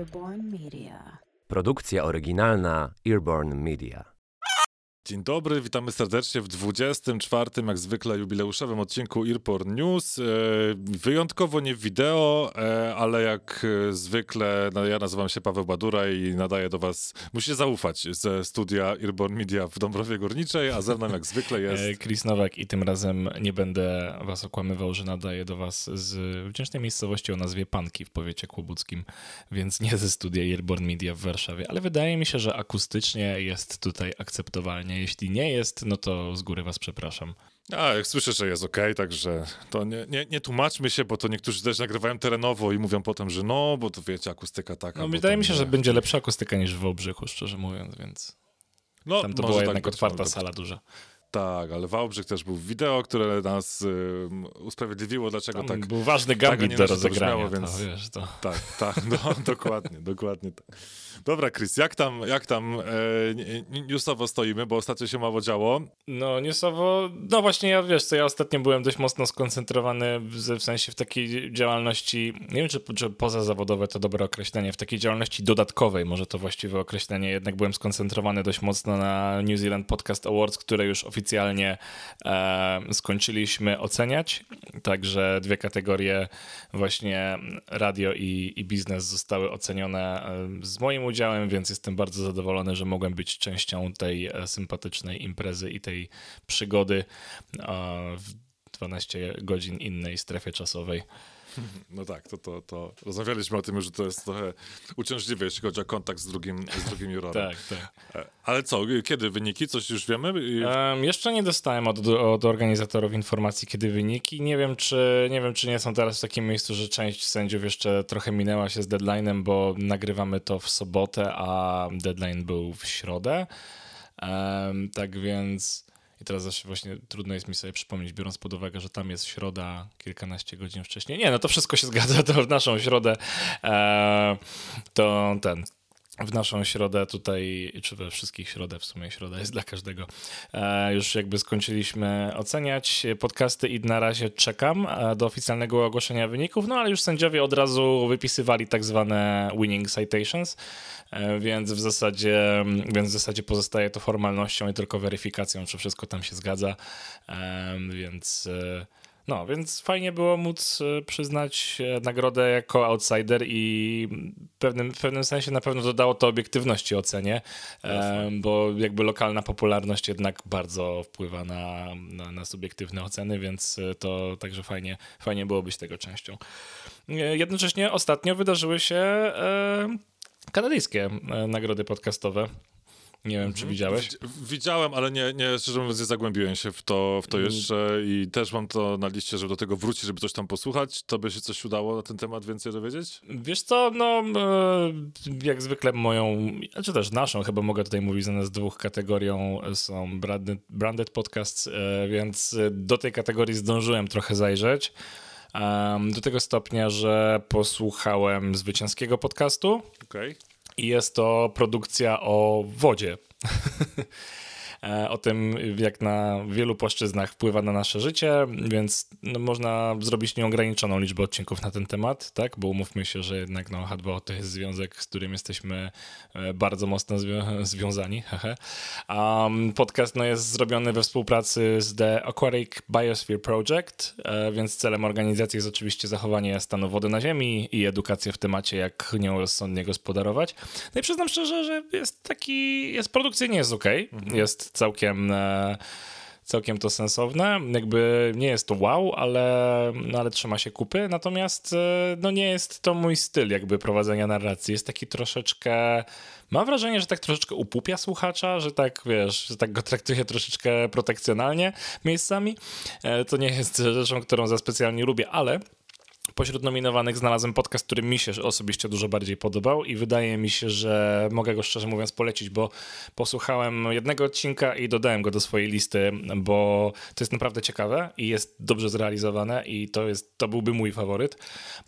Earborn Media. Produkcja oryginalna Earborn Media. Dzień dobry, witamy serdecznie w 24, jak zwykle jubileuszowym odcinku Earport News. E, wyjątkowo nie wideo, e, ale jak e, zwykle no, ja nazywam się Paweł Badura i nadaję do was, musicie zaufać, ze studia Earborn Media w Dąbrowie Górniczej, a ze mną jak zwykle jest... Chris Nowak i tym razem nie będę was okłamywał, że nadaję do was z wdzięcznej miejscowości o nazwie Panki w powiecie kłobuckim, więc nie ze studia Earborn Media w Warszawie, ale wydaje mi się, że akustycznie jest tutaj akceptowalnie. Jeśli nie jest, no to z góry was przepraszam. A, jak słyszę, że jest ok, także to nie, nie, nie tłumaczmy się, bo to niektórzy też nagrywają terenowo i mówią potem, że no, bo to wiecie, akustyka taka. No, wydaje mi się, nie. że będzie lepsza akustyka niż w Wałbrzychu, szczerze mówiąc, więc no, tam to była tak jednak otwarta może sala duża. Tak, ale Wałbrzych też był wideo, które nas usprawiedliwiło, dlaczego Tam tak. był ważny tak, gambit do rozegrania, więc- to, wiesz, to... Tak, tak, no, dokładnie, dokładnie tak. Dobra, Chris, jak tam, jak tam e, newsowo stoimy, bo ostatnio się mało działo. No, newsowo, no właśnie ja, wiesz co, ja ostatnio byłem dość mocno skoncentrowany w, w sensie w takiej działalności, nie wiem czy, czy pozazawodowe to dobre określenie, w takiej działalności dodatkowej, może to właściwe określenie, jednak byłem skoncentrowany dość mocno na New Zealand Podcast Awards, które już oficjalnie e, skończyliśmy oceniać, także dwie kategorie właśnie radio i, i biznes zostały ocenione z moim udziałem, więc jestem bardzo zadowolony, że mogłem być częścią tej e, sympatycznej imprezy i tej przygody w 12 godzin innej strefie czasowej. No tak, to, to, to rozmawialiśmy o tym już, że to jest trochę uciążliwe, jeśli chodzi o kontakt z drugim, z drugim jurorem. Tak, tak. E, Ale co, kiedy wyniki? Coś już wiemy? Em, jeszcze nie dostałem od, od organizatorów informacji, kiedy wyniki. Nie wiem, czy, nie wiem, czy nie są teraz w takim miejscu, że część sędziów jeszcze trochę minęła się z deadline'em, bo nagrywamy to w sobotę, a deadline był w środę. Em, tak więc. I teraz zawsze właśnie trudno jest mi sobie przypomnieć, biorąc pod uwagę, że tam jest środa kilkanaście godzin wcześniej. Nie, no to wszystko się zgadza, to w naszą środę e, to ten. W naszą środę tutaj, czy we wszystkich środę, w sumie środa jest dla każdego, e, już jakby skończyliśmy oceniać podcasty i na razie czekam e, do oficjalnego ogłoszenia wyników, no ale już sędziowie od razu wypisywali tak zwane winning citations, e, więc w zasadzie, więc w zasadzie pozostaje to formalnością i tylko weryfikacją, czy wszystko tam się zgadza, więc... no, więc fajnie było móc e, przyznać e, nagrodę jako outsider i w pewnym, w pewnym sensie na pewno dodało to obiektywności ocenie, e, bo jakby lokalna popularność jednak bardzo wpływa na, na, na subiektywne oceny, więc to także fajnie, fajnie było być tego częścią. Jednocześnie ostatnio wydarzyły się kanadyjskie nagrody podcastowe. Nie wiem, czy widziałeś. Widz- Widziałem, ale nie, nie, szczerze mówiąc, nie zagłębiłem się w to, w to Mm. jeszcze i też mam to na liście, żeby do tego wrócić, żeby coś tam posłuchać. To by się coś udało na ten temat więcej dowiedzieć? Wiesz co, no e, jak zwykle moją, czy też naszą, chyba mogę tutaj mówić za nas dwóch kategorią są branded, branded podcasts, e, więc do tej kategorii zdążyłem trochę zajrzeć. Do tego stopnia, że posłuchałem zwycięskiego podcastu Okej. I jest to produkcja o wodzie. E, o tym, jak na wielu płaszczyznach wpływa na nasze życie, więc no, można zrobić nieograniczoną liczbę odcinków na ten temat, tak? Bo umówmy się, że jednak no, H2O to jest związek, z którym jesteśmy e, bardzo mocno zwią- związani. Um, podcast no, jest zrobiony we współpracy z The Aquatic Biosphere Project, e, więc celem organizacji jest oczywiście zachowanie stanu wody na Ziemi i edukacja w temacie, jak nią rozsądnie gospodarować. No i przyznam szczerze, że jest taki, jest produkcyjnie jest ok, jest całkiem... E, całkiem to sensowne. Jakby nie jest to wow, ale, no, ale trzyma się kupy. Natomiast e, no nie jest to mój styl jakby prowadzenia narracji. Jest taki troszeczkę. Mam wrażenie, że tak troszeczkę upupia słuchacza, że tak wiesz, że tak go traktuje troszeczkę protekcjonalnie miejscami. E, To nie jest rzeczą, którą za specjalnie lubię, ale Pośród nominowanych znalazłem podcast, który mi się osobiście dużo bardziej podobał i wydaje mi się, że mogę go szczerze mówiąc polecić, bo posłuchałem jednego odcinka i dodałem go do swojej listy, bo to jest naprawdę ciekawe i jest dobrze zrealizowane i to, jest, to byłby mój faworyt.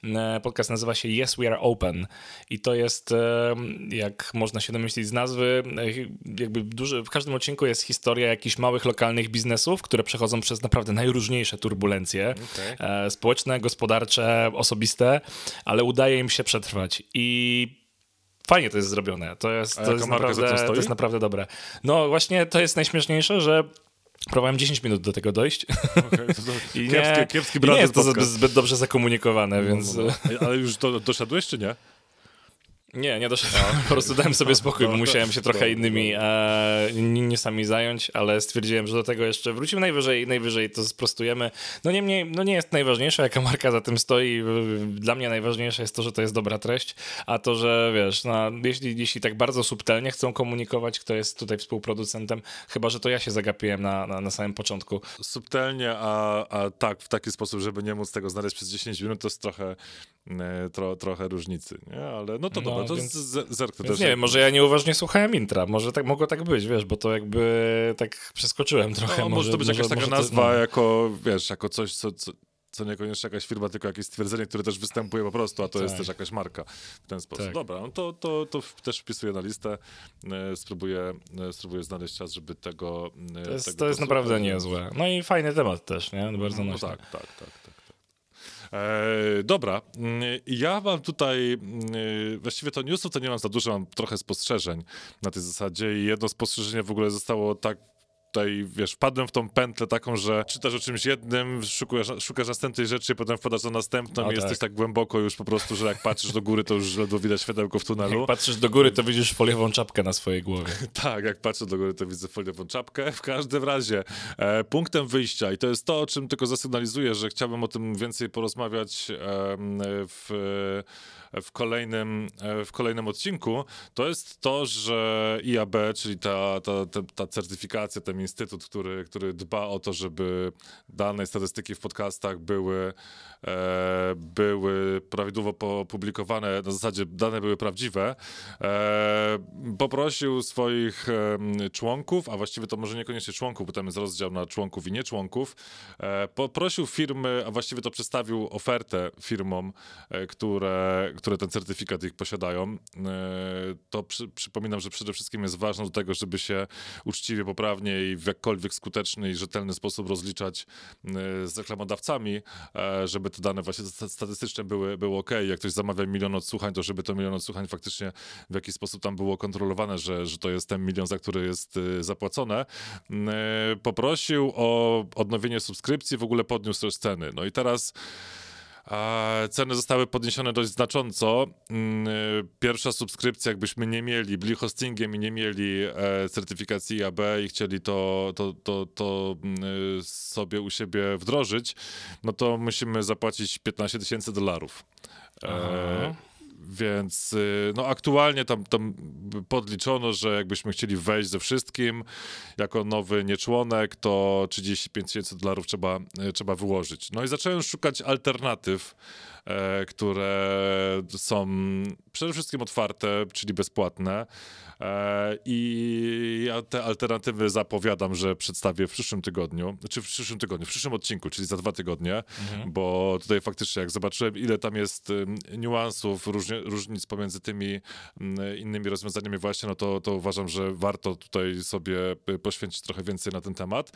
E, Podcast nazywa się Yes We Are Open i to jest, e, jak można się domyślić z nazwy, e, jakby duży, w każdym odcinku jest historia jakichś małych lokalnych biznesów, które przechodzą przez naprawdę najróżniejsze turbulencje e, społeczne, gospodarcze, osobiste, ale udaje im się przetrwać. I fajnie to jest zrobione. To jest, to jest, naprawdę, to jest naprawdę dobre. No właśnie to jest najśmieszniejsze, że próbowałem 10 minut do tego dojść Okay, to, to i kiepski, nie, kiepski i nie jest to podcast. zbyt, dobrze zakomunikowane, więc... No, no, no. Ale już do, doszedłeś, czy nie? Nie, nie doszedłem. Po prostu dałem sobie spokój, bo musiałem się trochę innymi e, sami zająć, ale stwierdziłem, że do tego jeszcze wrócimy najwyżej, najwyżej to sprostujemy. No niemniej, no nie jest najważniejsze, jaka marka za tym stoi. Dla mnie najważniejsze jest to, że to jest dobra treść, a to, że wiesz, no, jeśli, jeśli tak bardzo subtelnie chcą komunikować, kto jest tutaj współproducentem, chyba, że to ja się zagapiłem na, na, na samym początku. Subtelnie, a, a tak, w taki sposób, żeby nie móc tego znaleźć przez 10 minut, to jest trochę, e, tro, trochę różnicy, nie? Ale no to No, dobra, to więc- zerknę też. nie wiem, może ja nieuważnie słuchałem intra, może tak mogło tak być, wiesz, bo to jakby tak przeskoczyłem trochę. No, może to być jakaś taka może to- nazwa, no. jako, wiesz, jako coś, co, co, co niekoniecznie jakaś firma, tylko jakieś stwierdzenie, które też występuje po prostu, a to jest Tak. też jakaś marka w ten sposób. Tak. Dobra, no to, to, to też wpisuję na listę, e, spróbuję, e, spróbuję znaleźć czas, żeby tego e, To jest, tego to jest naprawdę niezłe. No i fajny temat też, nie? Bardzo No nośny. tak, tak, tak, tak. E, dobra, Mm, ja mam tutaj, mm, właściwie to newsów to nie mam za dużo, mam trochę spostrzeżeń na tej zasadzie i jedno spostrzeżenie w ogóle zostało tak tutaj, wiesz, wpadłem w tą pętlę taką, że czytasz o czymś jednym, szukasz, szukasz następnej rzeczy, potem wpadasz na następną O, i jesteś tak. tak głęboko już po prostu, że jak patrzysz do góry, to już ledwo widać światełko w tunelu. Jak patrzysz do góry, to widzisz foliową czapkę na swojej głowie. Tak, jak patrzę do góry, to widzę foliową czapkę. W każdym razie, e, punktem wyjścia, i to jest to, o czym tylko zasygnalizuję, że chciałbym o tym więcej porozmawiać em, w, w, kolejnym, e, w kolejnym odcinku, to jest to, że IAB, czyli ta, ta, ta, ta certyfikacja, ten instytut, który, który dba o to, żeby dane statystyki w podcastach były, e, były prawidłowo opublikowane, na zasadzie dane były prawdziwe, e, poprosił swoich em, członków, a właściwie to może niekoniecznie członków, bo tam jest rozdział na członków i nieczłonków, e, poprosił firmy, a właściwie to przedstawił ofertę firmom, e, które, które ten certyfikat ich posiadają. E, to przy, przypominam, że przede wszystkim jest ważne do tego, żeby się uczciwie, poprawnie i w jakkolwiek skuteczny i rzetelny sposób rozliczać e, z reklamodawcami, e, żeby te dane właśnie sta- statystyczne były, były ok. Jak ktoś zamawia milion odsłuchań, to żeby to milion odsłuchań faktycznie w jakiś sposób tam było kontrolowane, że, że to jest ten milion, za który jest y, zapłacone. Mm, Poprosił o odnowienie subskrypcji, w ogóle podniósł też ceny. No i teraz ceny zostały podniesione dość znacząco. Mm, y, Pierwsza subskrypcja, jakbyśmy nie mieli, byli hostingiem i nie mieli e, certyfikacji IAB i chcieli to, to, to, to mm, y, sobie u siebie wdrożyć, no to musimy zapłacić 15 tysięcy dolarów. E, Aha. Więc y, no aktualnie tam, tam podliczono, że jakbyśmy chcieli wejść ze wszystkim jako nowy nieczłonek, to 35 tysięcy dolarów trzeba, y, trzeba wyłożyć. No i zacząłem szukać alternatyw, e, które są przede wszystkim otwarte, czyli bezpłatne. E, I ja te alternatywy zapowiadam, że przedstawię w przyszłym tygodniu, czy w przyszłym tygodniu, w przyszłym odcinku, czyli za dwa tygodnie, bo tutaj faktycznie jak zobaczyłem, ile tam jest niuansów, różni, różnic pomiędzy tymi mm, innymi rozwiązaniami właśnie, no to, to uważam, że warto tutaj sobie y, poświęcić trochę więcej na ten temat.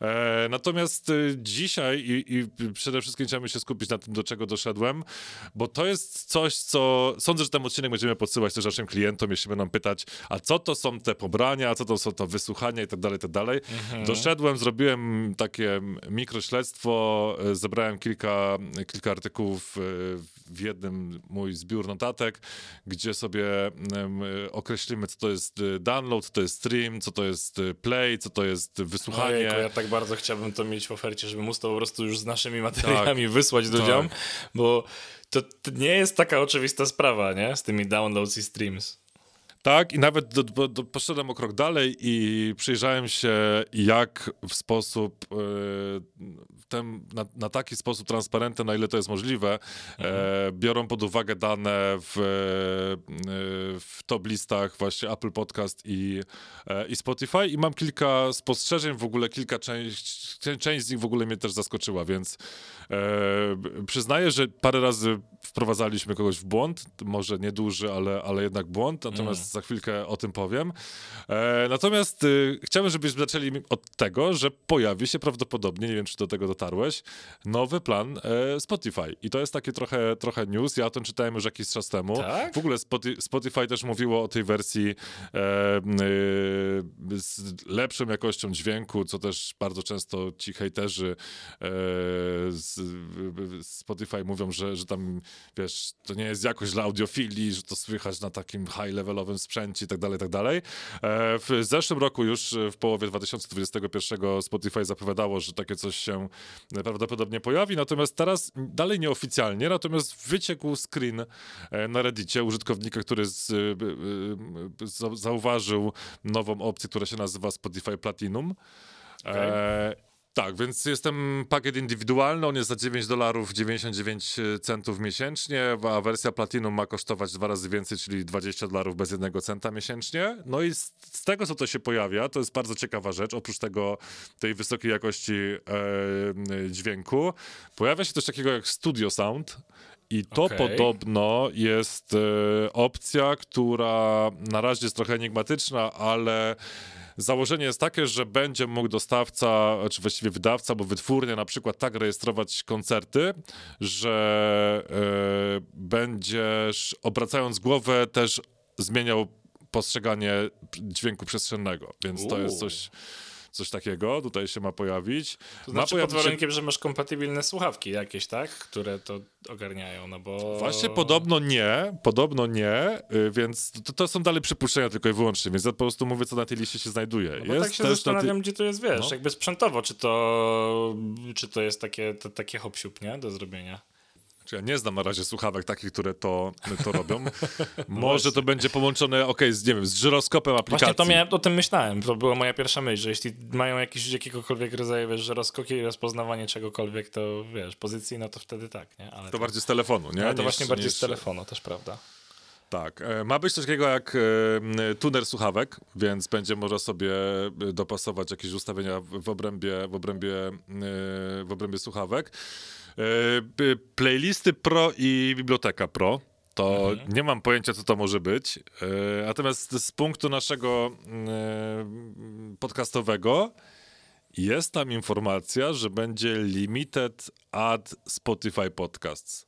E, natomiast y, dzisiaj i, i przede wszystkim chciałbym się skupić na tym, do czego doszedłem, bo to jest coś, co sądzę, że ten odcinek będziemy podsyłać też naszym klientom, jeśli będą pytać, a co to są te pobrania, a co to są to wysłuchania i tak dalej, tak dalej. Doszedłem, zrobiłem takie mikrośledztwo, e, zebrałem kilka, kilka artykułów e, w jednym mój zbiór notatek, gdzie sobie określimy, co to jest e, download, co to jest stream, co to jest e, play, co to jest wysłuchanie. Ojejku, ja tak bardzo chciałbym to mieć w ofercie, żeby móc to po prostu już z naszymi materiałami wysłać ludziom, bo to, to nie jest taka oczywista sprawa, nie? Z tymi downloads i streams. Tak, i nawet do, do, do, poszedłem o krok dalej i przyjrzałem się, jak w sposób, e, ten, na, na taki sposób transparentny, na ile to jest możliwe, e, biorą pod uwagę dane w, e, w top listach właśnie Apple Podcast i, e, i Spotify. I mam kilka spostrzeżeń, w ogóle kilka część, część z nich w ogóle mnie też zaskoczyła, więc e, przyznaję, że parę razy wprowadzaliśmy kogoś w błąd, może nieduży, ale, ale jednak błąd, natomiast za chwilkę o tym powiem. E, natomiast y, chciałbym, żebyśmy zaczęli od tego, że pojawi się prawdopodobnie, nie wiem, czy do tego dotarłeś, nowy plan e, Spotify. I to jest taki trochę, trochę news. Ja o tym czytałem już jakiś czas temu. Tak? W ogóle Spotify, Spotify też mówiło o tej wersji e, y, z lepszą jakością dźwięku, co też bardzo często ci hejterzy e, z Spotify mówią, że, że tam, wiesz, to nie jest jakość dla audiofilii, że to słychać na takim high-levelowym sprzęcie i tak dalej, tak dalej. E, w zeszłym roku już, w połowie 2021 Spotify zapowiadało, że takie coś się prawdopodobnie pojawi, natomiast teraz dalej nieoficjalnie, natomiast wyciekł screen e, na Reddicie użytkownika, który z, za- zauważył nową opcję, która się nazywa Spotify Platinum. E, tak, więc jestem pakiet indywidualny, on jest za 9 dolarów 99 centów miesięcznie, a wersja Platinum ma kosztować dwa razy więcej, czyli 20 dolarów bez jednego centa miesięcznie. No i z, z tego, co to się pojawia, to jest bardzo ciekawa rzecz, oprócz tego, tej wysokiej jakości e, dźwięku, pojawia się coś takiego jak Studio Sound, i to Okej. podobno jest e, opcja, która na razie jest trochę enigmatyczna, ale założenie jest takie, że będzie mógł dostawca, czy właściwie wydawca, bo wytwórnia na przykład tak rejestrować koncerty, że e, będziesz obracając głowę też zmieniał postrzeganie dźwięku przestrzennego, więc to jest coś, coś takiego, tutaj się ma pojawić. To ma znaczy pod pojawić się warunkiem, że masz kompatybilne słuchawki jakieś, tak? Które to ogarniają, no bo... Właśnie podobno nie, podobno nie, y, więc to, to są dalej przypuszczenia tylko i wyłącznie, więc ja po prostu mówię, co na tej liście się znajduje. No bo tak się na zastanawiam, tej- gdzie to jest, wiesz, No. jakby sprzętowo, czy to, czy to jest takie, to, takie hop nie, do zrobienia. Czy ja nie znam na razie słuchawek takich, które to, to robią. Może to będzie połączone, okej, z, nie wiem, z żyroskopem aplikacji. Właśnie to miałem, o tym myślałem, to była moja pierwsza myśl, że jeśli mają jakiś, jakiegokolwiek rodzaju, wiesz, żyroskoki i rozpoznawanie czegokolwiek, to wiesz, pozycji, no to wtedy tak, nie? Ale To bardziej z telefonu, nie? ale to Niż- właśnie bardziej niż- z telefonu, też prawda. Tak. E, Ma być coś takiego jak e, tuner słuchawek, więc będzie można sobie e, dopasować jakieś ustawienia w obrębie, w obrębie, w obrębie słuchawek. E, Playlisty Pro i Biblioteka Pro. To nie mam pojęcia, co to może być. E, Natomiast z punktu naszego e, podcastowego jest tam informacja, że będzie limited ad Spotify Podcasts.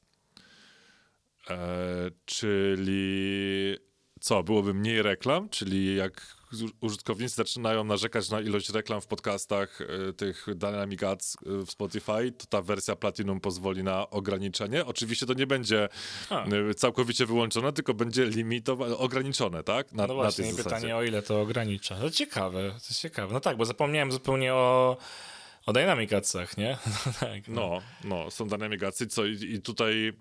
Czyli co, byłoby mniej reklam, czyli jak użytkownicy zaczynają narzekać na ilość reklam w podcastach e, tych Dynamic Ads e, w Spotify, to ta wersja Platinum pozwoli na ograniczenie. Oczywiście to nie będzie A. e, całkowicie wyłączone, tylko będzie limitowane, ograniczone, tak? Na, No na właśnie, zasadzie. pytanie o ile to ogranicza. To ciekawe, to ciekawe. No tak, bo zapomniałem zupełnie o, o Dynamic Adsach, nie? No tak. No, no, są Dynamic Adsy, co i, i tutaj...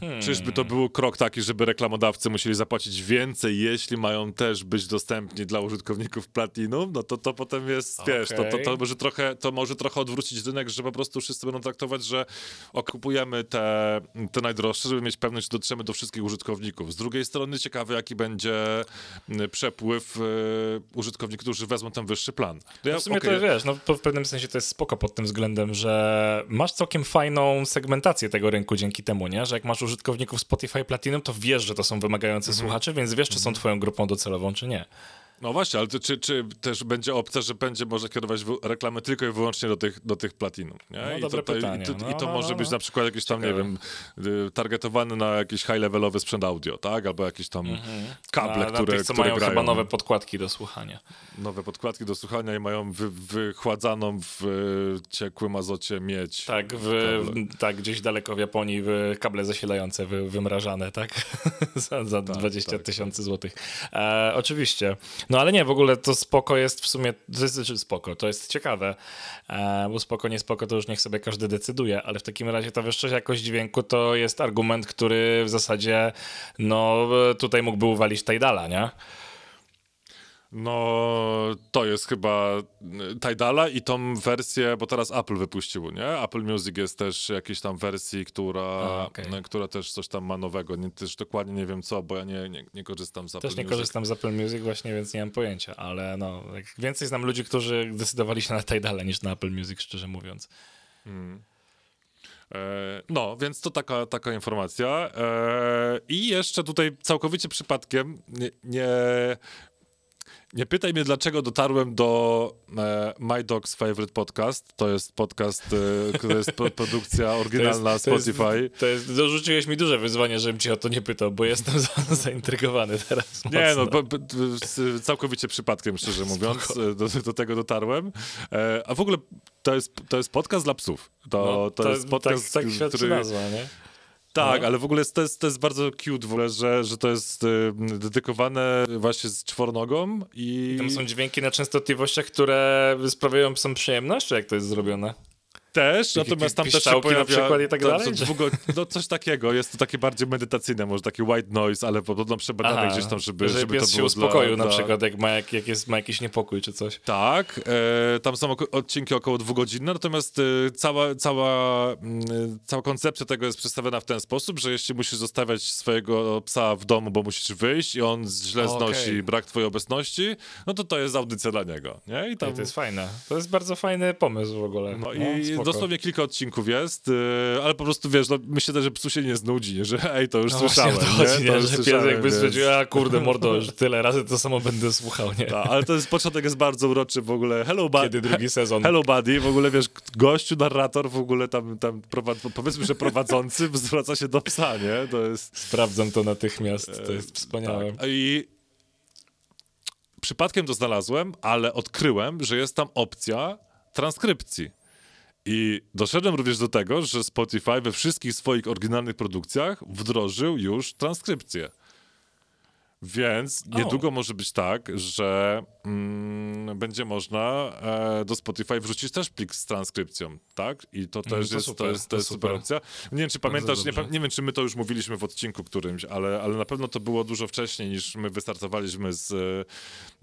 Hmm. Czyżby to był krok taki, żeby reklamodawcy musieli zapłacić więcej, jeśli mają też być dostępni dla użytkowników Platinum? No to to potem jest, wiesz, to, to, to, może trochę, to może trochę odwrócić rynek, że po prostu wszyscy będą traktować, że okupujemy te, te najdroższe, żeby mieć pewność, że dotrzemy do wszystkich użytkowników. Z drugiej strony ciekawe, jaki będzie przepływ y, użytkowników, którzy wezmą ten wyższy plan. No ja, W sumie okej, to wiesz, no w pewnym sensie to jest spoko pod tym względem, że masz całkiem fajną segmentację tego rynku dzięki temu, nie? Że jak masz użytkowników Spotify Platinum, to wiesz, że to są wymagający Mhm. słuchacze, więc wiesz, czy są twoją grupą docelową, czy nie. No właśnie, ale to, czy, czy też będzie opcja, że będzie może kierować reklamy tylko i wyłącznie do tych, do tych platinum? Nie? No, I, dobre to, pytanie. i, to, No, I to no, może no, być no. na przykład jakiś tam, nie Ciekawe. wiem, y, targetowany na jakiś high-levelowy sprzęt audio, tak? Albo jakieś tam kable, Mhm. Na, które, na tych, co które mają grają. chyba nowe podkładki do słuchania. nowe podkładki do słuchania i mają wy, wychładzaną w y, ciekłym azocie miedź. Tak, w, Kable. w, tak, gdzieś daleko w Japonii w kable zasilające wy, wymrażane, tak? za za 20 tak, tysięcy złotych. E, oczywiście. No ale nie, w ogóle to spoko jest w sumie, to jest znaczy spoko, to jest ciekawe, e, bo spoko, nie spoko, to już niech sobie każdy decyduje, ale w takim razie ta wyższa jakość dźwięku to jest argument, który w zasadzie, no tutaj mógłby uwalić Tidala, nie? No, to jest chyba y, Tidala i tą wersję, bo teraz Apple wypuściło, nie? Apple Music jest też jakiejś tam wersji, która, A, okej. y, która też coś tam ma nowego. Nie, też dokładnie nie wiem co, bo ja nie, nie, nie korzystam z Apple Też nie Music. korzystam z Apple Music właśnie, więc nie mam pojęcia, ale no, więcej znam ludzi, którzy decydowali się na Tidale niż na Apple Music, szczerze mówiąc. E, no, więc to taka, taka informacja. E, I jeszcze tutaj całkowicie przypadkiem nie, nie, nie pytaj mnie, dlaczego dotarłem do e, My Dog's Favorite Podcast. To jest podcast, e, to jest produkcja oryginalna to jest, Spotify. To jest, dorzuciłeś mi duże wyzwanie, żebym cię o to nie pytał, bo jestem za, zaintrygowany teraz. Nie, mocno. no, bo, bo, całkowicie przypadkiem, szczerze mówiąc, e, do, do tego dotarłem. E, a w ogóle to jest, to jest podcast dla psów. To, No, to, jest podcast, tak, tak który... nazwa, nie? Tak, No. ale w ogóle to, jest, to jest bardzo cute w ogóle, że, że to jest y, dedykowane właśnie z czwornogą i... I tam są dźwięki na częstotliwościach, które sprawiają psom przyjemność, czy jak to jest zrobione? Też, natomiast tam też się na przykład i tak to- dalej, to czy- długo, no coś takiego, jest to takie bardziej medytacyjne, może taki white noise, ale podobno przebadane gdzieś tam, żeby, że żeby pies to się było uspokoił dla, na przykład, jak ma, jak, jak jest, ma jakiś niepokój czy coś. Tak, e, tam są odcinki około dwugodzinne, natomiast e, cała, cała, mm, cała koncepcja tego jest przedstawiona w ten sposób, że jeśli musisz zostawiać swojego psa w domu, bo musisz wyjść i on źle znosi brak twojej obecności, no to to jest audycja dla niego, nie? I tam... To jest fajne. To jest bardzo fajny pomysł w ogóle. No i spoko. dosłownie kilka odcinków jest, e, ale po prostu wiesz, no, myślę też, że psu się nie znudzi, nie? że ej, to już No słyszałem, to chodzi, nie? To nie? już że pies jakby stwierdził, a kurde mordo, już tyle razy to samo będę słuchał, nie? Tak, ale to jest, początek jest bardzo uroczy w ogóle. Hello, buddy. Kiedy drugi sezon. Hello Buddy, w ogóle wiesz, gościu, narrator, w ogóle tam, tam prowad... powiedzmy, że prowadzący zwraca się do psa, nie? To jest... Sprawdzam to natychmiast, to jest wspaniałe. Tak. I przypadkiem to znalazłem, ale odkryłem, że jest tam opcja transkrypcji. I doszedłem również do tego, że Spotify we wszystkich swoich oryginalnych produkcjach wdrożył już transkrypcję. Więc niedługo może być tak, że mm, będzie można e, do Spotify wrzucić też plik z transkrypcją, tak? I to też to jest, super, to jest, to jest super super. opcja. Nie wiem, czy pamiętasz, nie, nie wiem, czy my to już mówiliśmy w odcinku którymś, ale, ale na pewno to było dużo wcześniej niż my wystartowaliśmy z,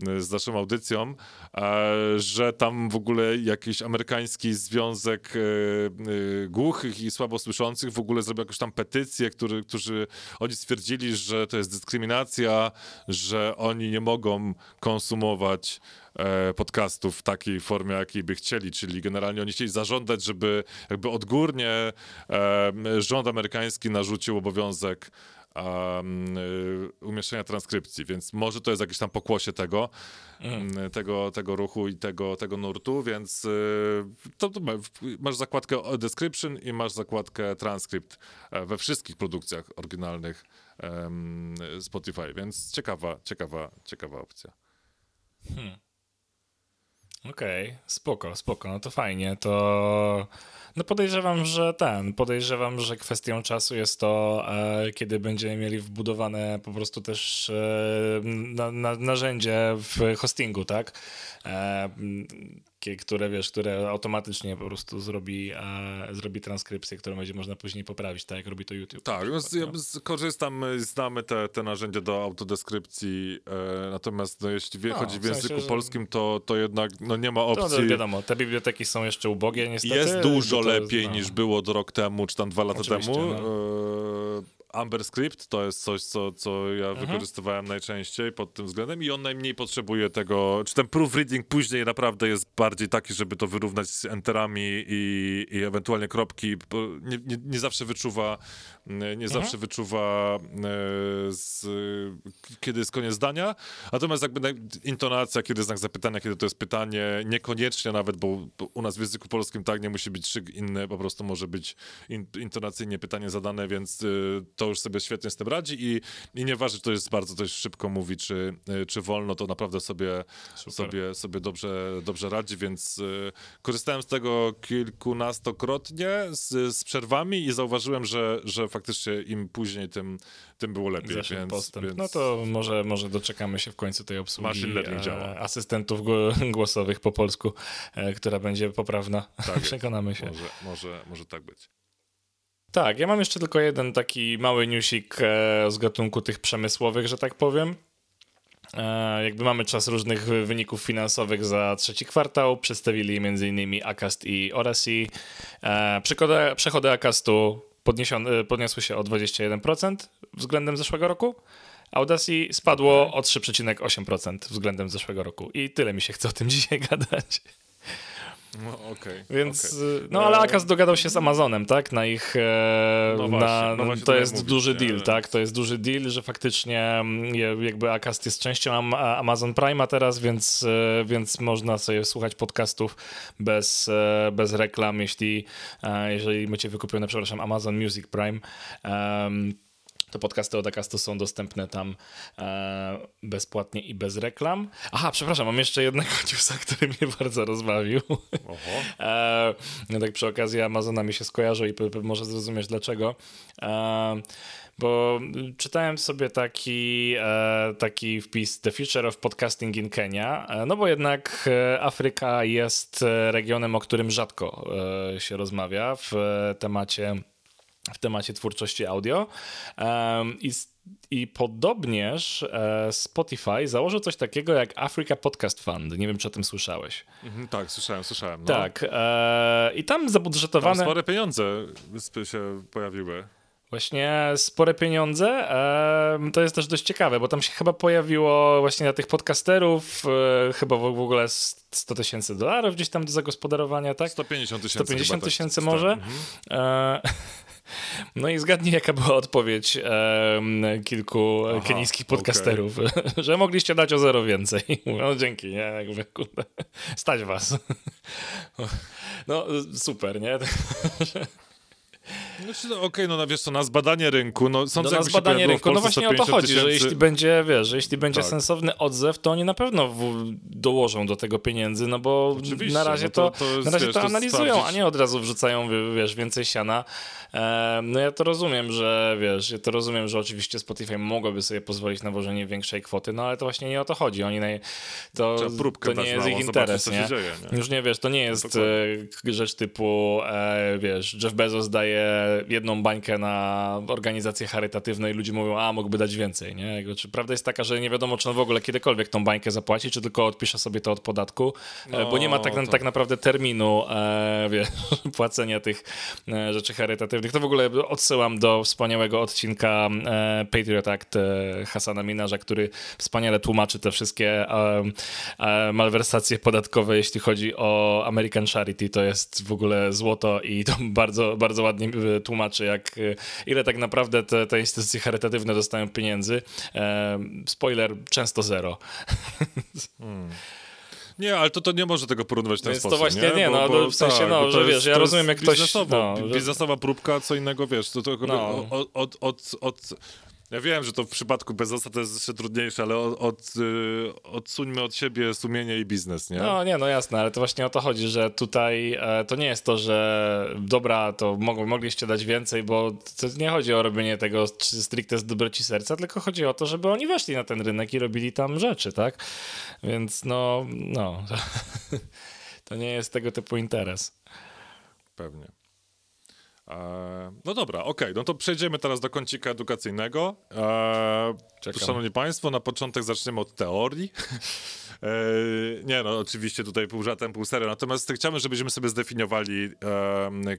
e, z naszą audycją, e, że tam w ogóle jakiś amerykański związek e, e, głuchych i słabosłyszących w ogóle zrobił jakąś tam petycję, który, którzy oni stwierdzili, że to jest dyskryminacja, że oni nie mogą konsumować e, podcastów w takiej formie, jakiej by chcieli, czyli generalnie oni chcieli zażądać, żeby jakby odgórnie e, rząd amerykański narzucił obowiązek um, y, umieszczenia transkrypcji, więc może to jest jakieś tam pokłosie tego, mm, tego, tego ruchu i tego, tego nurtu, więc to, to ma- masz zakładkę description i masz zakładkę transkrypt e, we wszystkich produkcjach oryginalnych em, Spotify, więc ciekawa, ciekawa, ciekawa opcja. Okej, spoko, spoko, no to fajnie, to no podejrzewam, że ten, podejrzewam, że kwestią czasu jest to, e, kiedy będziemy mieli wbudowane po prostu też e, na, na, narzędzie w hostingu, tak? E, m, kie- które, wiesz, które automatycznie po prostu zrobi, e, zrobi transkrypcję, którą będzie można później poprawić, tak jak robi to YouTube. Tak, no, ja no. korzystam, znamy te, te narzędzia do autodeskrypcji, e, natomiast no, jeśli wie, No, chodzi w w sensie, języku że- polskim, to, to jednak no, nie ma To, opcji. no, wiadomo, te biblioteki są jeszcze ubogie niestety. Jest dużo to jest, lepiej no. niż było do rok temu, czy tam dwa lata Oczywiście, temu. no. E, Amber Script to jest coś, co, co ja Mhm. wykorzystywałem najczęściej pod tym względem i on najmniej potrzebuje tego, czy ten proofreading później naprawdę jest bardziej taki, żeby to wyrównać z enterami i, i ewentualnie kropki, bo nie, nie, nie zawsze wyczuwa, nie Mhm. zawsze wyczuwa e, z, kiedy jest koniec zdania, natomiast jakby intonacja, kiedy znak zapytania, kiedy to jest pytanie, niekoniecznie nawet, bo, bo u nas w języku polskim tak nie musi być szyk inny, po prostu może być in, intonacyjnie pytanie zadane, więc y, to już sobie świetnie z tym radzi i, i nieważne, czy to jest bardzo też szybko mówi, czy, y, czy wolno, to naprawdę sobie, sobie, sobie dobrze, dobrze radzi, więc y, korzystałem z tego kilkunastokrotnie z, z przerwami i zauważyłem, że, że faktycznie im później, tym, tym było lepiej. Zaszedł Więc, postęp. więc... No to może, może doczekamy się w końcu tej obsługi Machine learning e, działa. asystentów gło- głosowych po polsku, e, która będzie poprawna. jest. Przekonamy się. Może, może, może tak być. Tak, ja mam jeszcze tylko jeden taki mały newsik e, z gatunku tych przemysłowych, że tak powiem. E, jakby mamy czas różnych wyników finansowych za trzeci kwartał. Przedstawili m.in. Acast i Oracy. E, przychody, przychody podniesione, podniosły się o 21% względem zeszłego roku. Audacy spadło o 3,8% względem zeszłego roku. I tyle mi się chce o tym dzisiaj gadać. No, okej. Więc, okej. y, no ale Akas dogadał się z Amazonem, tak? Na ich, e, No na, właśnie, no właśnie to jest mówisz, duży nie? deal, tak? To jest duży deal, że faktycznie mm, jakby Akast jest częścią Am- Amazon Prime'a teraz, więc, e, więc można sobie słuchać podcastów bez, e, bez reklam, jeśli, jeżeli macie wykupione, przepraszam, Amazon Music Prime. Em, to podcasty od Akastu są dostępne tam e, bezpłatnie i bez reklam. Aha, przepraszam, mam jeszcze jednego newsa, który mnie bardzo rozbawił. Oho. E, no tak przy okazji Amazona mi się skojarzył i może zrozumieć dlaczego. E, bo czytałem sobie taki, e, taki wpis The Future of Podcasting in Kenya, e, no bo jednak e, Afryka jest regionem, o którym rzadko się rozmawia w temacie w temacie twórczości audio. I, I podobnież e, Spotify założył coś takiego jak Africa Podcast Fund. Nie wiem, czy o tym słyszałeś. Mhm, tak, słyszałem, słyszałem. No. Tak. E, I tam Tam zabudżetowane. spore pieniądze się pojawiły. Właśnie spore pieniądze. to jest też dość ciekawe, bo tam się chyba pojawiło właśnie na tych podcasterów e, chyba w ogóle s- 100 tysięcy dolarów gdzieś tam do zagospodarowania, tak? 150 tysięcy. 150 chyba też tysięcy może? Mhm. No i zgadnij, jaka była odpowiedź kilku Aha, kenijskich podcasterów, że mogliście dać o zero więcej. Mówię, no dzięki, nie? Jakby, kurde, stać was. No super, nie? Znaczy, no, Okej, no na wiesz co, na zbadanie rynku, no sądzę, No na zbadanie rynku. No właśnie o to 150 chodzi, że tysięcy- jeśli będzie, wiesz, że jeśli będzie Tak. sensowny odzew, to oni na pewno w, dołożą do tego pieniędzy, no bo Oczywiście, na razie no to, to- to jest, na razie wiesz, to analizują, a nie od razu wrzucają, wie- wiesz, więcej siana. E, no ja to rozumiem, że wiesz, ja to rozumiem, że oczywiście Spotify mogłoby sobie pozwolić na włożenie większej kwoty, no ale to właśnie nie o to chodzi. Oni naj, to, to nie jest ich interes, nie? dzieje, nie? Już nie wiesz, to nie jest e, rzecz typu, e, wiesz, Jeff Bezos daje jedną bańkę na organizację charytatywną i ludzie mówią, a mógłby dać więcej, nie? Jakby, czy prawda jest taka, że nie wiadomo, czy on w ogóle kiedykolwiek tą bańkę zapłaci, czy tylko odpisze sobie to od podatku, e, bo nie ma tak, No, to- tak naprawdę terminu, e, wiesz, płacenia tych e, rzeczy charytatywnych. To w ogóle odsyłam do wspaniałego odcinka e, Patriot Act e, Hasana Minarza, który wspaniale tłumaczy te wszystkie e, e, malwersacje podatkowe, jeśli chodzi o American Charity. To jest w ogóle złoto i to bardzo, bardzo ładnie tłumaczy, jak, e, ile tak naprawdę te, te instytucje charytatywne dostają pieniędzy. Spoiler, często zero. Nie, ale to, to nie może tego porównywać w ten Więc to sposób. właśnie nie, nie, no, Bo- w sensie, tak, no, bo to że wiesz, ja to rozumiem, jak ktoś- Biznesowo, no, że- biznesowa próbka, co innego wiesz. To, to No. od, od, od, od, ja wiem, że to w przypadku Bezosa to jest jeszcze trudniejsze, ale od, od, y, odsuńmy od siebie sumienie i biznes, nie? No nie, no jasne, ale to właśnie o to chodzi, że tutaj e, to nie jest to, że dobra, to mog, mogliście dać więcej, bo to nie chodzi o robienie tego stricte z dobroci serca, tylko chodzi o to, żeby oni weszli na ten rynek i robili tam rzeczy, tak? Więc no, no, to nie jest tego typu interes. Pewnie. E, no dobra, okej, no to przejdziemy teraz do kącika edukacyjnego. E, szanowni Państwo, na początek zaczniemy od teorii. E, nie no, oczywiście tutaj pół żartem, pół serio. Natomiast chciałbym, żebyśmy sobie zdefiniowali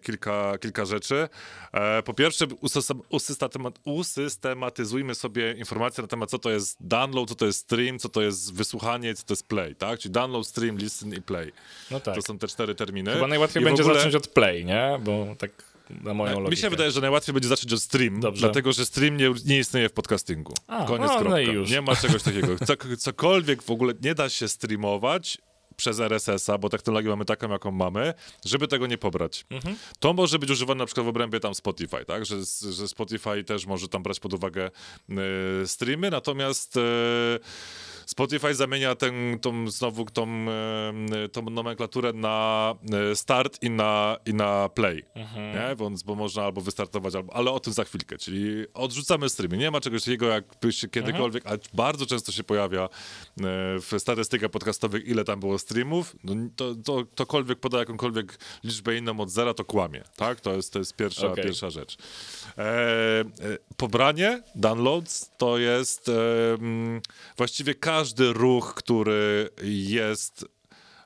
kilka, kilka rzeczy. E, po pierwsze, usystem- usystematy- usystematyzujmy sobie informacje na temat, co to jest download, co to jest stream, co to jest wysłuchanie, co to jest play, tak? Czyli download, stream, listen i play. No tak. To są te cztery terminy. Chyba najłatwiej I będzie ogóle- zacząć od play, nie? Bo tak na moją logikę. mi się wydaje, że najłatwiej będzie zacząć od stream, Dobrze. dlatego że stream nie, nie istnieje w podcastingu. A, Koniec, no, no kropka. już. Nie ma czegoś takiego. Co, cokolwiek w ogóle nie da się streamować przez RSS-a, bo technologię mamy taką, jaką mamy, żeby tego nie pobrać. Mhm. To może być używane na przykład w obrębie tam Spotify, tak? Że, że Spotify też może tam brać pod uwagę e, streamy, natomiast e, Spotify zamienia ten, tą, znowu tą, tą nomenklaturę na e, start i na, i na play, Mhm. nie? Więc, bo można albo wystartować, albo, ale o tym za chwilkę, czyli odrzucamy streamy. Nie ma czegoś takiego, jakbyście kiedykolwiek, a bardzo często się pojawia e, w statystykach podcastowych, ile tam było streamów, no, to, to ktokolwiek poda jakąkolwiek liczbę inną od zera, to kłamie, tak? To jest, to jest pierwsza, Okej. pierwsza rzecz. E, e, pobranie, downloads, to jest e, właściwie każdy ruch, który jest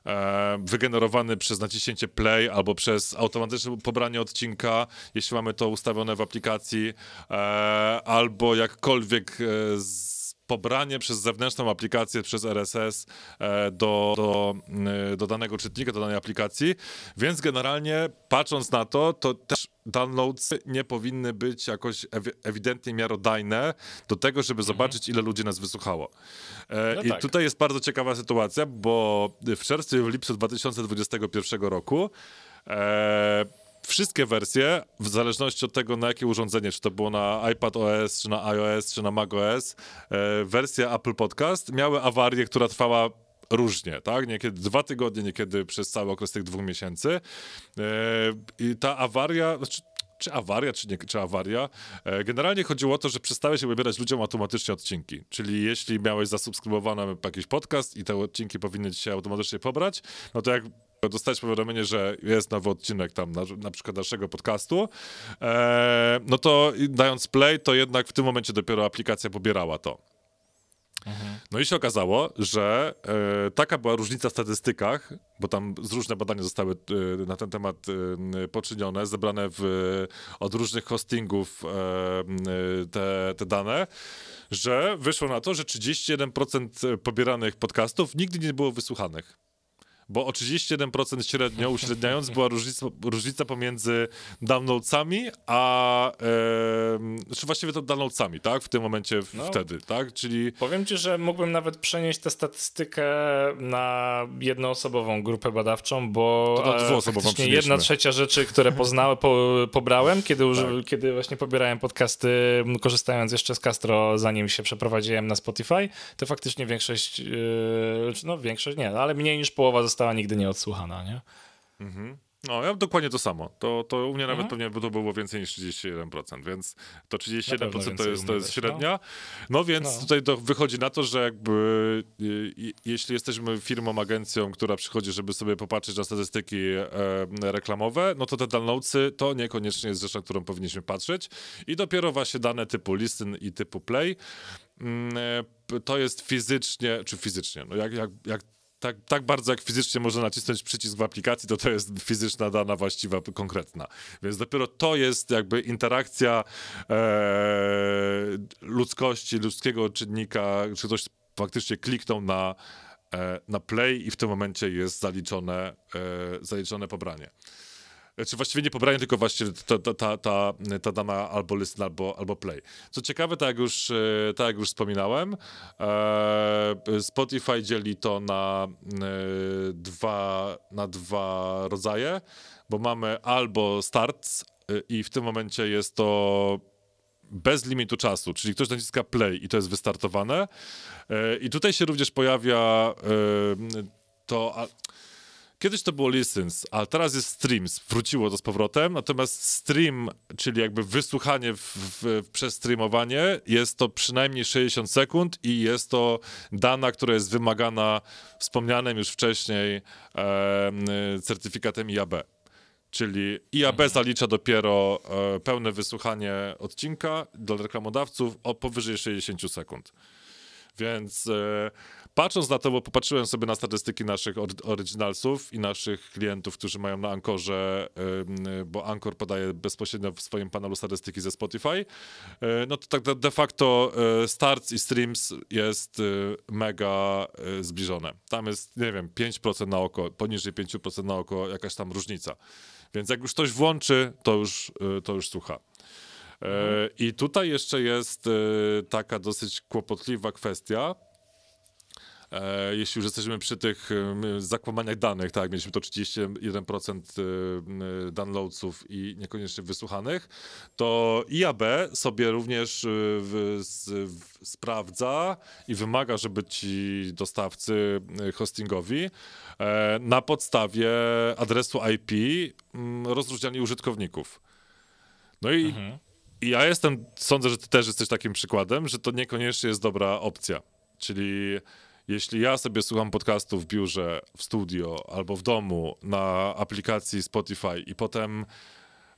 e, wygenerowany przez naciśnięcie play albo przez automatyczne pobranie odcinka, jeśli mamy to ustawione w aplikacji, e, albo jakkolwiek e, z, pobranie przez zewnętrzną aplikację, przez RSS e, do, do, e, do danego czytnika, do danej aplikacji, więc generalnie patrząc na to, to też downloads nie powinny być jakoś ewi ewidentnie miarodajne do tego, żeby zobaczyć, ile ludzi nas wysłuchało. E, No I tak. tutaj jest bardzo ciekawa sytuacja, bo w czerwcu i w lipcu 2021 roku e, wszystkie wersje, w zależności od tego, na jakie urządzenie, czy to było na iPad OS, czy na iOS, czy na macOS, e, wersja Apple Podcast miały awarię, która trwała różnie, tak? Niekiedy dwa tygodnie, niekiedy przez cały okres tych dwóch miesięcy. E, I ta awaria, znaczy, czy awaria, czy nie, czy awaria. E, Generalnie chodziło o to, że przestały się wybierać ludziom automatycznie odcinki. Czyli jeśli miałeś zasubskrybowany jakiś podcast i te odcinki powinny ci się automatycznie pobrać, no to jak dostać powiadomienie, że jest nowy odcinek tam na, na przykład naszego podcastu, e, no to dając play, to jednak w tym momencie dopiero aplikacja pobierała to. No i się okazało, że e, taka była różnica w statystykach, bo tam różne badania zostały e, na ten temat e, poczynione, zebrane w, od różnych hostingów e, te, te dane, że wyszło na to, że 31% pobieranych podcastów nigdy nie było wysłuchanych. Bo o 31% średnio, uśredniając, była różnica, różnica pomiędzy downloadsami, a e, znaczy właściwie to downloadsami, tak? W tym momencie w, No. wtedy, tak? Czyli Powiem ci, że mógłbym nawet przenieść tę statystykę na jednoosobową grupę badawczą, bo To e, jedna trzecia rzeczy, które poznały, po, pobrałem, kiedy, uży, kiedy właśnie pobierałem podcasty, korzystając jeszcze z Castro, zanim się przeprowadziłem na Spotify, to faktycznie większość, yy, no większość nie, ale mniej niż połowa została nigdy nie odsłuchana, nie? No, ja dokładnie to samo. To, to u mnie Mhm. nawet pewnie to było więcej niż 31%, więc to 31% pewno to jest, to jest no. średnia. No więc No. tutaj to wychodzi na to, że jakby y, y, jeśli jesteśmy firmą, agencją, która przychodzi, żeby sobie popatrzeć na statystyki e, reklamowe, no to te downloadsy to niekoniecznie jest rzecz, na którą powinniśmy patrzeć. I dopiero właśnie dane typu listen i typu play mm, e, to jest fizycznie, czy fizycznie, no jak, jak, jak tak, tak bardzo jak fizycznie można nacisnąć przycisk w aplikacji, to to jest fizyczna dana właściwa, konkretna. Więc dopiero to jest jakby interakcja e, ludzkości, ludzkiego czynnika, czy ktoś faktycznie kliknął na, e, na play i w tym momencie jest zaliczone, e, zaliczone pobranie. Czy właściwie nie pobranie, tylko właściwie ta, ta, ta, ta, ta dana albo listen, albo, albo play. Co ciekawe, tak jak już, e, tak jak już wspominałem, e, Spotify dzieli to na, e, dwa, na dwa rodzaje, bo mamy albo starts i w tym momencie jest to bez limitu czasu, czyli ktoś naciska play i to jest wystartowane. I tutaj się również pojawia to... Kiedyś to było listens, a teraz jest streams. Wróciło to z powrotem. Natomiast stream, czyli jakby wysłuchanie w, w, w przestreamowanie, jest to przynajmniej 60 sekund i jest to dana, która jest wymagana wspomnianym już wcześniej em, certyfikatem IAB. Czyli IAB zalicza dopiero e, pełne wysłuchanie odcinka dla reklamodawców o powyżej 60 sekund. Więc e, patrząc na to, bo popatrzyłem sobie na statystyki naszych or- i naszych klientów, którzy mają na Ankorze, bo Ankor podaje bezpośrednio w swoim panelu statystyki ze Spotify, e, no to tak de- facto e, starts i streams jest e, mega zbliżone. Tam jest, nie wiem, 5% na oko, poniżej 5% na oko jakaś tam różnica. Więc jak już ktoś włączy, to już, to już słucha. I tutaj jeszcze jest taka dosyć kłopotliwa kwestia. E, jeśli już jesteśmy przy tych em, zakłamaniach danych, tak, mieliśmy to 31% e, downloadsów i niekoniecznie wysłuchanych, to IAB sobie również e, w, w, sprawdza i wymaga, żeby ci dostawcy e, hostingowi e, na podstawie adresu IP rozróżniali użytkowników. No i i ja jestem, sądzę, że ty też jesteś takim przykładem, że to niekoniecznie jest dobra opcja. Czyli jeśli ja sobie słucham podcastu w biurze, w studio albo w domu na aplikacji Spotify i potem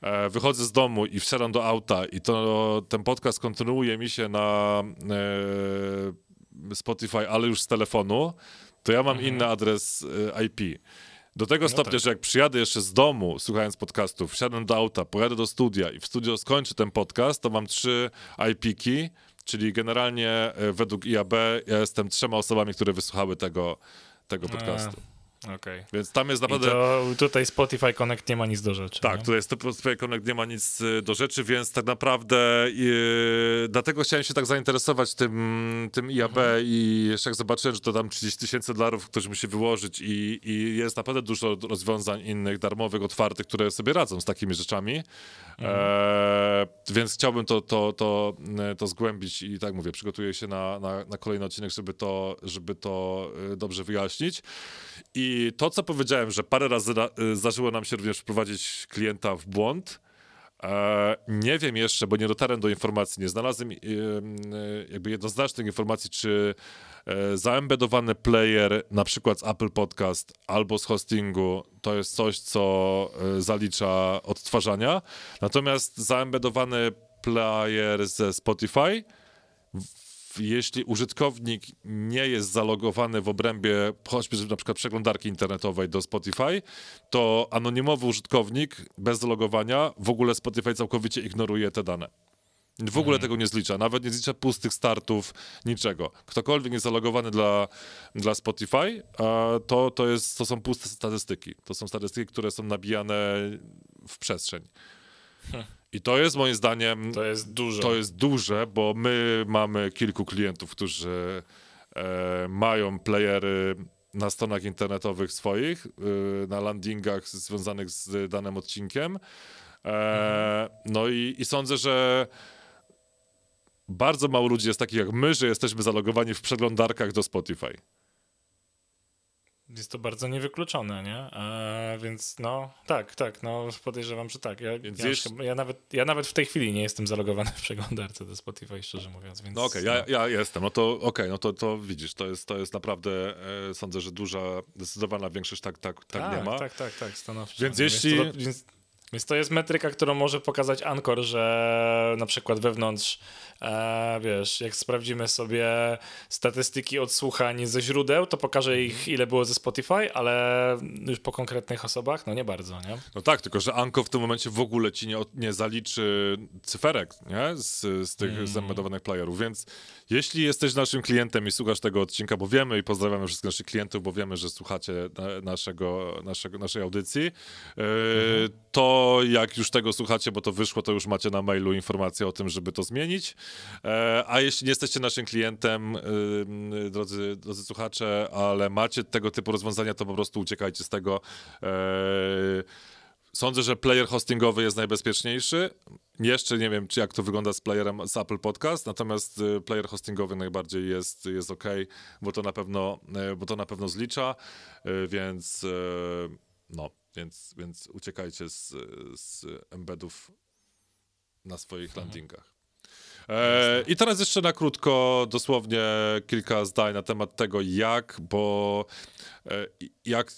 e, wychodzę z domu i wsiadam do auta i to ten podcast kontynuuje mi się na e, Spotify, ale już z telefonu, to ja mam inny adres e, IP. Do tego stopnia, tak. że jak przyjadę jeszcze z domu, słuchając podcastów, wsiadam do auta, pojadę do studia i w studio skończę ten podcast, to mam trzy IP-ki Czyli generalnie e, według IAB ja jestem trzema osobami, które wysłuchały tego, tego podcastu. Okej. Więc tam jest I naprawdę... to tutaj Spotify Connect nie ma nic do rzeczy. Tak, nie? tutaj Spotify Connect, nie ma nic y, do rzeczy, więc tak naprawdę yy, dlatego chciałem się tak zainteresować tym, tym IAB i jeszcze jak zobaczyłem, że to tam 30 tysięcy dolarów ktoś musi wyłożyć i, i jest naprawdę dużo rozwiązań innych, darmowych, otwartych, które sobie radzą z takimi rzeczami, e, więc chciałbym to, to, to, y, to zgłębić i tak mówię, przygotuję się na, na, na kolejny odcinek, żeby to, żeby to y, dobrze wyjaśnić. I to, co powiedziałem, że parę razy ra- y, zdarzyło nam się również wprowadzić klienta w błąd, e, nie wiem jeszcze, bo nie dotarłem do informacji, nie znalazłem y, y, jakby jednoznacznych informacji, czy e, zaembedowany player, na przykład z Apple Podcast albo z hostingu, to jest coś, co e, zalicza odtwarzania. Natomiast zaembedowany player ze Spotify jeśli użytkownik nie jest zalogowany w obrębie choćby na przykład przeglądarki internetowej do Spotify, to anonimowy użytkownik bez zalogowania w ogóle Spotify całkowicie ignoruje te dane. W ogóle tego nie zlicza, nawet nie zlicza pustych startów, niczego. Ktokolwiek jest zalogowany dla, dla Spotify, to, to, jest, to są puste statystyki. To są statystyki, które są nabijane w przestrzeń. I to jest moim zdaniem To jest dużo. to jest duże, bo my mamy kilku klientów, którzy e, mają playery na stronach internetowych swoich, y, na landingach związanych z danym odcinkiem. E, no i, i sądzę, że bardzo mało ludzi jest takich jak my, że jesteśmy zalogowani w przeglądarkach do Spotify. Jest to bardzo niewykluczone, nie? E, więc no, tak, tak, no podejrzewam, że tak. Ja, ja, chyba- ja, nawet, ja nawet w tej chwili nie jestem zalogowany w przeglądarce do Spotify, szczerze mówiąc, więc... No okej, ja, ja jestem. No to okej, no to, to widzisz, to jest, to jest naprawdę, e, sądzę, że duża, zdecydowana większość tak, tak, tak, nie ma. Tak, tak, tak, stanowczo. Więc jeśli- Więc to, więc, to jest metryka, którą może pokazać Anchor, że na przykład wewnątrz, e, wiesz, jak sprawdzimy sobie statystyki odsłuchań ze źródeł, to pokaże ich, ile było ze Spotify, ale już po konkretnych osobach, no nie bardzo, nie? No tak, tylko że Anko w tym momencie w ogóle ci nie, nie zaliczy cyferek nie? Z, z tych Mm. zembedowanych playerów, więc jeśli jesteś naszym klientem i słuchasz tego odcinka, bo wiemy i pozdrawiamy wszystkich naszych klientów, bo wiemy, że słuchacie na, naszego, naszego, naszej audycji, yy, Mhm. to jak już tego słuchacie, bo to wyszło, to już macie na mailu informację o tym, żeby to zmienić. E, a jeśli nie jesteście naszym klientem, yy, drodzy, drodzy słuchacze, ale macie tego typu rozwiązania, to po prostu uciekajcie z tego. E, Sądzę, że player hostingowy jest najbezpieczniejszy. Jeszcze nie wiem, czy jak to wygląda z playerem z Apple Podcast, natomiast y, player hostingowy najbardziej jest, jest ok, bo to na pewno, y, bo to na pewno zlicza, y, więc y, no, więc, więc uciekajcie z, z embedów na swoich landingach. E, I teraz jeszcze na krótko, dosłownie kilka zdań na temat tego, jak, bo e, jak,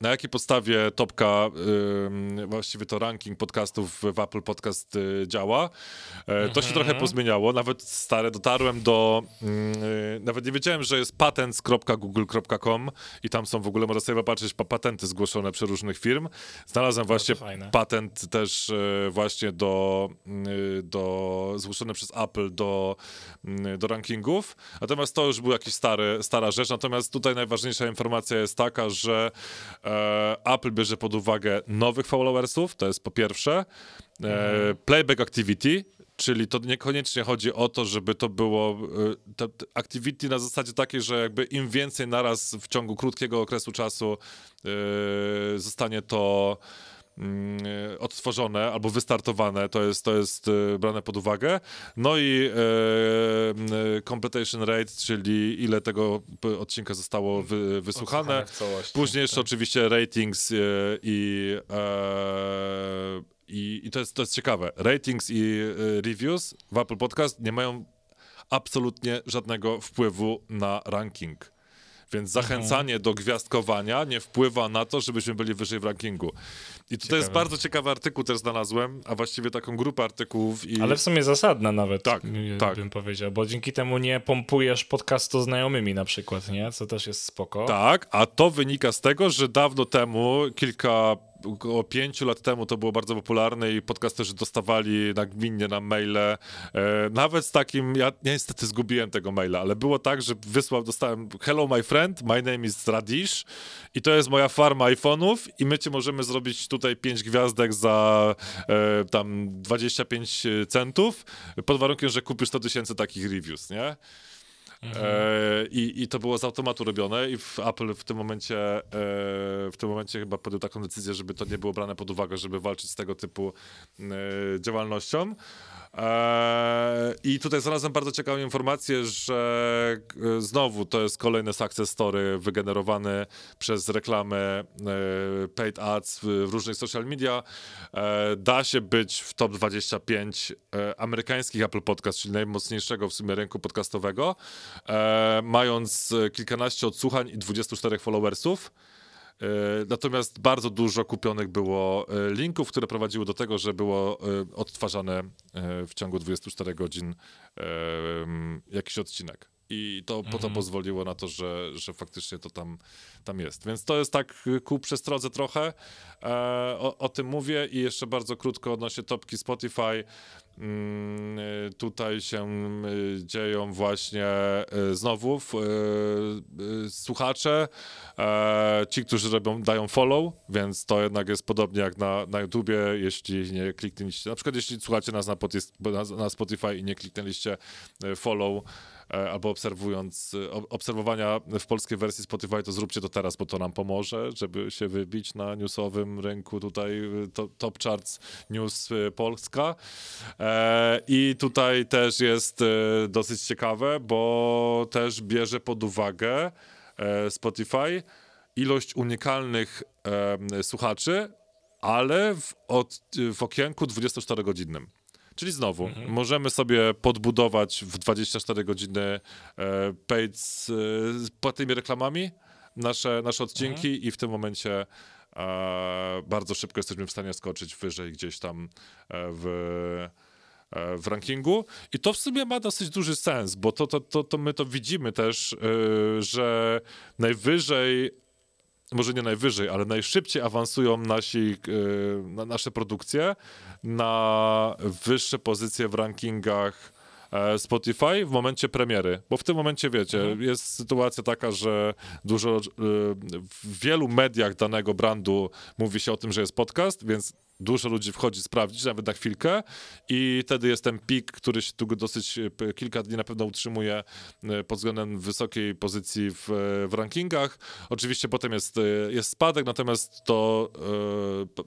na jakiej podstawie topka, ym, właściwie to ranking podcastów w Apple Podcast y, działa. E, to się trochę pozmieniało, nawet stare, dotarłem do, mm, y, nawet nie wiedziałem, że jest patents.google.com i tam są w ogóle, można sobie popatrzeć, pa- patenty zgłoszone przez różnych firm. Znalazłem właśnie fajne. patent też e, właśnie do, y, do zgłoszony przez Apple do, y, do rankingów. Natomiast to już był jakiś stary, stara rzecz. Natomiast tutaj najważniejsza informacja jest taka, że Apple bierze pod uwagę nowych followersów, to jest po pierwsze. E, playback activity, Czyli to niekoniecznie chodzi o to, żeby to było to activity na zasadzie takiej, że jakby im więcej naraz w ciągu krótkiego okresu czasu zostanie to odtworzone albo wystartowane, to jest, to jest y, brane pod uwagę. No i y, y, completion rate, czyli ile tego odcinka zostało wy, wysłuchane. Później jeszcze tak. oczywiście ratings i, e, i, i to, jest, to jest ciekawe. Ratings i reviews w Apple Podcast nie mają absolutnie żadnego wpływu na ranking. Więc zachęcanie do gwiazdkowania nie wpływa na to, żebyśmy byli wyżej w rankingu. I tutaj jest bardzo ciekawy artykuł też znalazłem, a właściwie taką grupę artykułów. I... Ale w sumie zasadna nawet, Tak, tak. bym powiedział, bo dzięki temu nie pompujesz podcastu znajomymi na przykład, nie? Co też jest spoko. Tak, a to wynika z tego, że dawno temu, kilka około pięciu lat temu to było bardzo popularne i podcasterzy dostawali nagminnie na maile, e, nawet z takim, ja niestety zgubiłem tego maila, ale było tak, że wysłał, dostałem hello my friend, my name is Radish i to jest moja farma iPhone'ów i my ci możemy zrobić tutaj pięć gwiazdek za e, tam 25 centów, pod warunkiem, że kupisz 100 tysięcy takich reviews, nie? E, i, I to było z automatu robione i w Apple w tym momencie e, w tym momencie chyba podjął taką decyzję, żeby to nie było brane pod uwagę, żeby walczyć z tego typu e, działalnością. E, I tutaj znalazłem bardzo ciekawą informację, że e, znowu to jest kolejny success story wygenerowany przez reklamę e, paid ads w, różnych social media. E, da się być w top 25 e, amerykańskich Apple Podcast, czyli najmocniejszego w sumie rynku podcastowego, mając kilkanaście odsłuchań i 24 followersów. E, Natomiast bardzo dużo kupionych było e, linków, które prowadziły do tego, że było e, odtwarzane w ciągu 24 godzin jakiś odcinek. I to po to pozwoliło na to, że, że faktycznie to tam, tam jest. Więc to jest tak y, ku przestrodze trochę. E, o, o tym mówię i jeszcze bardzo krótko odnośnie topki Spotify. Mm, y, tutaj się y, dzieją właśnie znowu słuchacze, e, ci, którzy robią, dają follow, więc to jednak jest podobnie jak na, na YouTubie, jeśli nie kliknęliście, na przykład jeśli słuchacie nas na, na, na Spotify i nie kliknęliście follow, albo obserwując, ob- obserwowania w polskiej wersji Spotify, to zróbcie to teraz, bo to nam pomoże, żeby się wybić na newsowym rynku tutaj y, to, Top Charts News Polska. E, I tutaj też jest e, dosyć ciekawe, bo też bierze pod uwagę e, Spotify ilość unikalnych słuchaczy, ale w, od, w okienku 24-godzinnym. Czyli znowu, możemy sobie podbudować w 24 godziny e, paid z, z płatnymi reklamami nasze, nasze odcinki i w tym momencie e, bardzo szybko jesteśmy w stanie skoczyć wyżej gdzieś tam e, w, e, w rankingu. I to w sumie ma dosyć duży sens, bo to, to, to, to my to widzimy też, e, że najwyżej może nie najwyżej, ale najszybciej awansują nasi, e, na nasze produkcje na wyższe pozycje w rankingach Spotify w momencie premiery. Bo w tym momencie, wiecie, jest sytuacja taka, że dużo e, w wielu mediach danego brandu mówi się o tym, że jest podcast, więc dużo ludzi wchodzi sprawdzić, nawet na chwilkę i wtedy jest ten pik, który się tu dosyć e, kilka dni na pewno utrzymuje e, pod względem wysokiej pozycji w, w rankingach. Oczywiście potem jest, e, jest spadek, natomiast to e, p-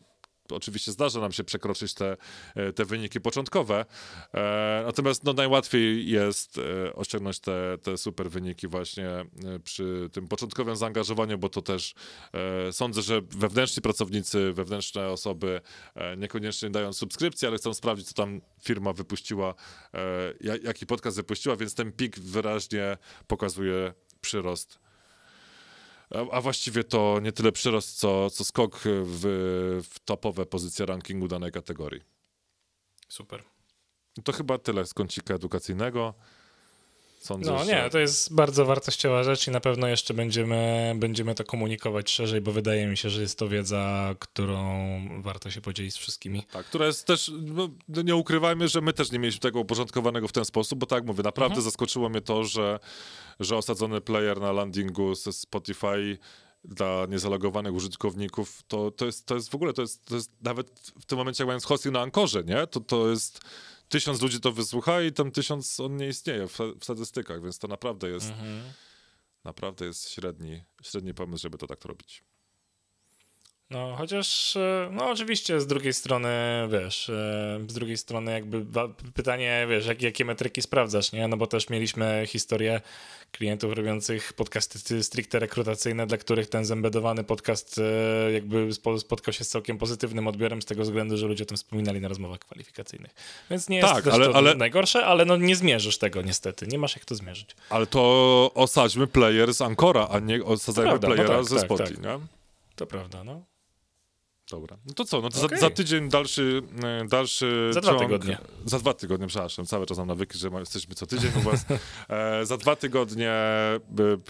oczywiście zdarza nam się przekroczyć te, e, te wyniki początkowe. E, natomiast no, najłatwiej jest e, osiągnąć te, te super wyniki właśnie przy tym początkowym zaangażowaniu, bo to też sądzę, że wewnętrzni pracownicy, wewnętrzne osoby niekoniecznie dają subskrypcję, ale chcą sprawdzić, co tam firma wypuściła, ja- jaki podcast wypuściła, więc ten pik wyraźnie pokazuje przyrost a, a właściwie to nie tyle przyrost, co, co skok w, w topowe pozycje rankingu danej kategorii. Super. To chyba tyle z kącika edukacyjnego. Sądzę, No że... nie, to jest bardzo wartościowa rzecz i na pewno jeszcze będziemy, będziemy to komunikować szerzej, bo wydaje mi się, że jest to wiedza, którą warto się podzielić z wszystkimi. Tak, która jest też, no, no nie ukrywajmy, że my też nie mieliśmy tego uporządkowanego w ten sposób, bo tak jak mówię, naprawdę Mhm. zaskoczyło mnie to, że, że osadzony player na landingu ze Spotify dla niezalogowanych użytkowników, to, to, jest, to jest w ogóle, to jest, to jest nawet w tym momencie, jak mając hosting na Ankorze, nie? To, to jest tysiąc ludzi to wysłucha i tam tysiąc on nie istnieje w, w statystykach, więc to naprawdę jest, Mhm. naprawdę jest średni, średni pomysł, żeby to tak robić. No, chociaż, e, no oczywiście z drugiej strony, wiesz, e, z drugiej strony jakby pytanie, wiesz, jak, jakie metryki sprawdzasz, nie? No bo też mieliśmy historię klientów robiących podcasty stricte rekrutacyjne, dla których ten zembedowany podcast e, jakby spo- spotkał się z całkiem pozytywnym odbiorem z tego względu, że ludzie o tym wspominali na rozmowach kwalifikacyjnych. Więc nie jest Tak, ale- to ale- najgorsze, ale no nie zmierzysz tego niestety, nie masz jak to zmierzyć. Ale to osadźmy player z Ankora, a nie osadzajmy prawda, no playera tak, ze tak, Spotify, tak. nie? To prawda, no. Dobra. No to co, no to Okej. za, za tydzień dalszy, e, dalszy Za dwa ciąg. tygodnie. Za dwa tygodnie, przepraszam. Cały czas mam nawyki, że jesteśmy co tydzień u was. E, za dwa tygodnie b, b,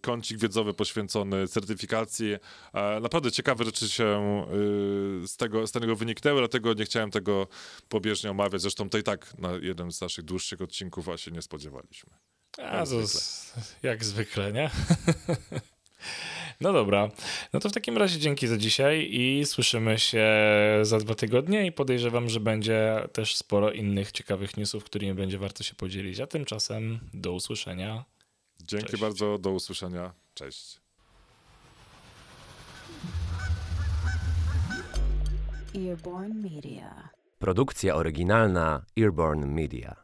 kącik wiedzowy poświęcony certyfikacji. E, naprawdę ciekawe rzeczy się e, z, tego, z tego wyniknęły, dlatego nie chciałem tego pobieżnie omawiać. Zresztą to i tak na jeden z naszych dłuższych odcinków właśnie nie spodziewaliśmy. A Jak zwykle. jak zwykle, nie? No dobra, no to w takim razie dzięki za dzisiaj i słyszymy się za dwa tygodnie i podejrzewam, że będzie też sporo innych ciekawych newsów, którymi będzie warto się podzielić. A tymczasem do usłyszenia. Dzięki Cześć. bardzo, do usłyszenia. Cześć. Earborn Media. Produkcja oryginalna Earborn Media.